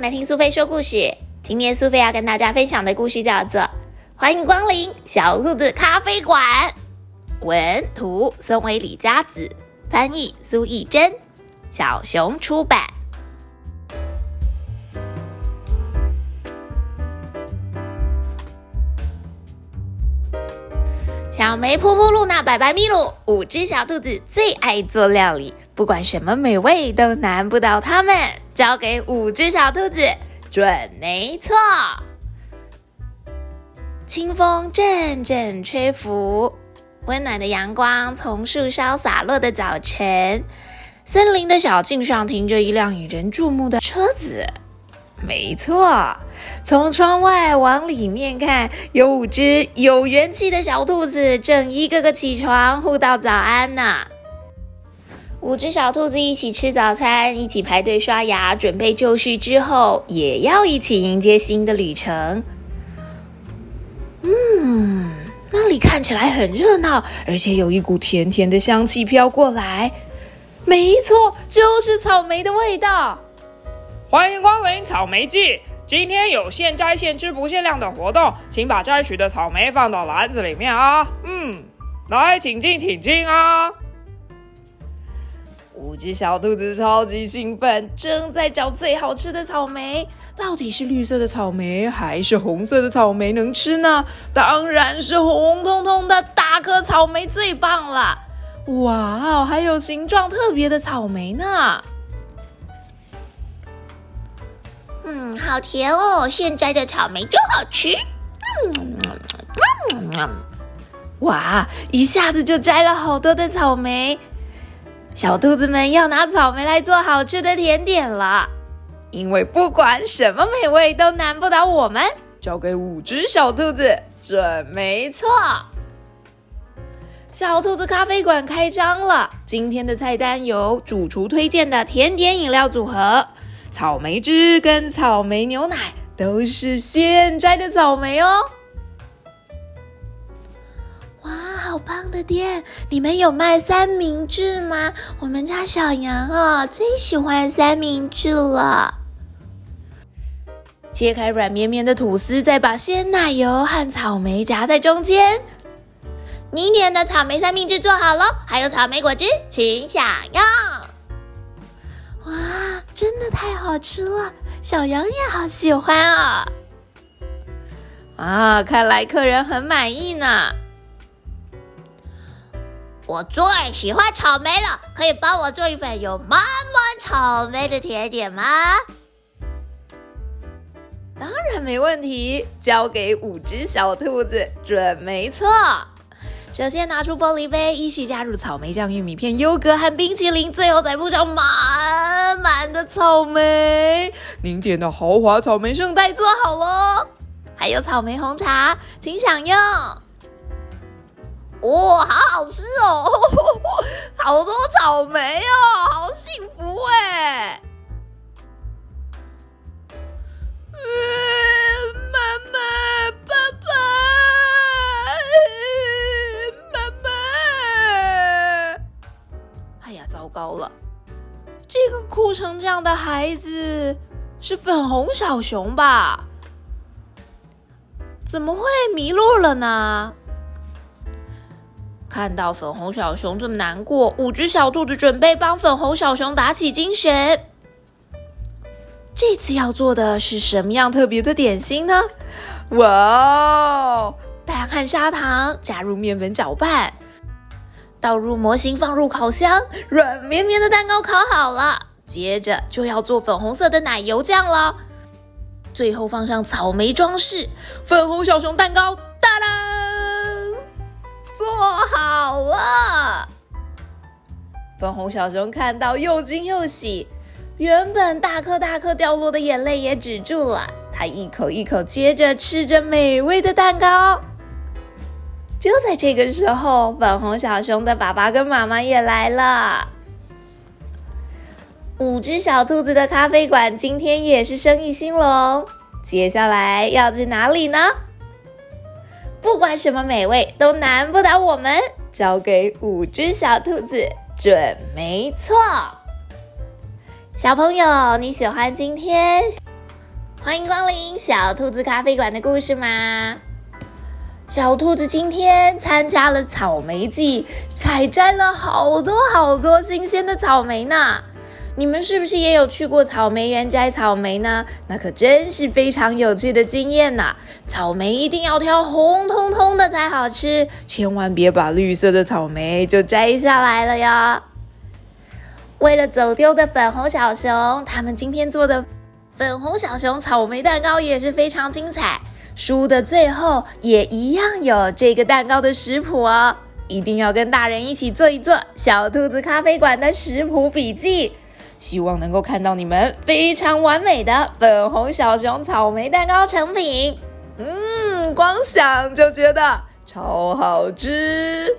来听苏菲说故事。今天苏菲要跟大家分享的故事叫做《欢迎光临小兔子咖啡馆》。文图：松尾李佳子，翻译：苏艺珍，小熊出版。小梅、噗噗、露娜、白白、咪露，五只小兔子最爱做料理，不管什么美味都难不倒它们。交给五只小兔子，准没错。清风阵阵吹拂，温暖的阳光从树梢洒落的早晨，森林的小径上停着一辆引人注目的车子。没错，从窗外往里面看，有五只有元气的小兔子正一个个起床，互道早安呢。五只小兔子一起吃早餐，一起排队刷牙，准备就绪之后，也要一起迎接新的旅程。嗯，那里看起来很热闹，而且有一股甜甜的香气飘过来。没错，就是草莓的味道。欢迎光临草莓季！今天有现摘现吃不限量的活动，请把摘取的草莓放到篮子里面啊！嗯，来，请进，请进啊！五只小兔子超级兴奋，正在找最好吃的草莓。到底是绿色的草莓还是红色的草莓能吃呢？当然是红彤彤的大颗草莓最棒了！哇哦，还有形状特别的草莓呢！嗯，好甜哦！现摘的草莓真好吃。嗯嗯嗯，哇，一下子就摘了好多的草莓。小兔子们要拿草莓来做好吃的甜点了，因为不管什么美味都难不倒我们。交给五只小兔子，准没错。小兔子咖啡馆开张了，今天的菜单有主厨推荐的甜点饮料组合。草莓汁跟草莓牛奶都是现摘的草莓哦！好棒的店！你们有卖三明治吗？我们家小羊啊最喜欢三明治了。切开软绵绵的吐司，再把鲜奶油和草莓夹在中间。明天的草莓三明治做好了，还有草莓果汁，请享用。哇，真的太好吃了！小羊也好喜欢啊！啊，看来客人很满意呢。我最喜欢草莓了，可以帮我做一份有满满草莓的甜点吗？当然没问题，交给五只小兔子准没错。首先拿出玻璃杯，依序加入草莓酱、玉米片、优格和冰淇淋，最后再铺上满满的草莓。您点的豪华草莓圣代做好喽，还有草莓红茶，请享用。哇，好好吃哦，好多草莓哦，好幸福哎！妈妈，爸爸，妈妈，哎呀，糟糕了，这个哭成这样的孩子是粉红小熊吧？怎么会迷路了呢？看到粉红小熊这么难过，五只小兔子准备帮粉红小熊打起精神。这次要做的是什么样特别的点心呢？哇哦！蛋和砂糖加入面粉搅拌。倒入模型，放入烤箱，软绵绵的蛋糕烤好了。接着就要做粉红色的奶油酱了。最后放上草莓装饰，粉红小熊蛋糕，做好了。粉红小熊看到又惊又喜，原本大颗大颗掉落的眼泪也止住了。他一口一口接着吃着美味的蛋糕。就在这个时候，粉红小熊的爸爸跟妈妈也来了。五只小兔子的咖啡馆今天也是生意兴隆。接下来要去哪里呢？不管什么美味都难不倒我们，交给五只小兔子准没错。小朋友，你喜欢今天欢迎光临小兔子咖啡馆的故事吗？小兔子今天参加了草莓季，采摘了好多好多新鲜的草莓呢。你们是不是也有去过草莓园摘草莓呢？那可真是非常有趣的经验呐！草莓一定要挑红彤彤的才好吃，千万别把绿色的草莓就摘下来了呀。为了走丢的粉红小熊，他们今天做的粉红小熊草莓蛋糕也是非常精彩。书的最后也一样有这个蛋糕的食谱哦，一定要跟大人一起做一做小兔子咖啡馆的食谱笔记。希望能够看到你们非常完美的粉红小熊草莓蛋糕成品。嗯，光想就觉得超好吃。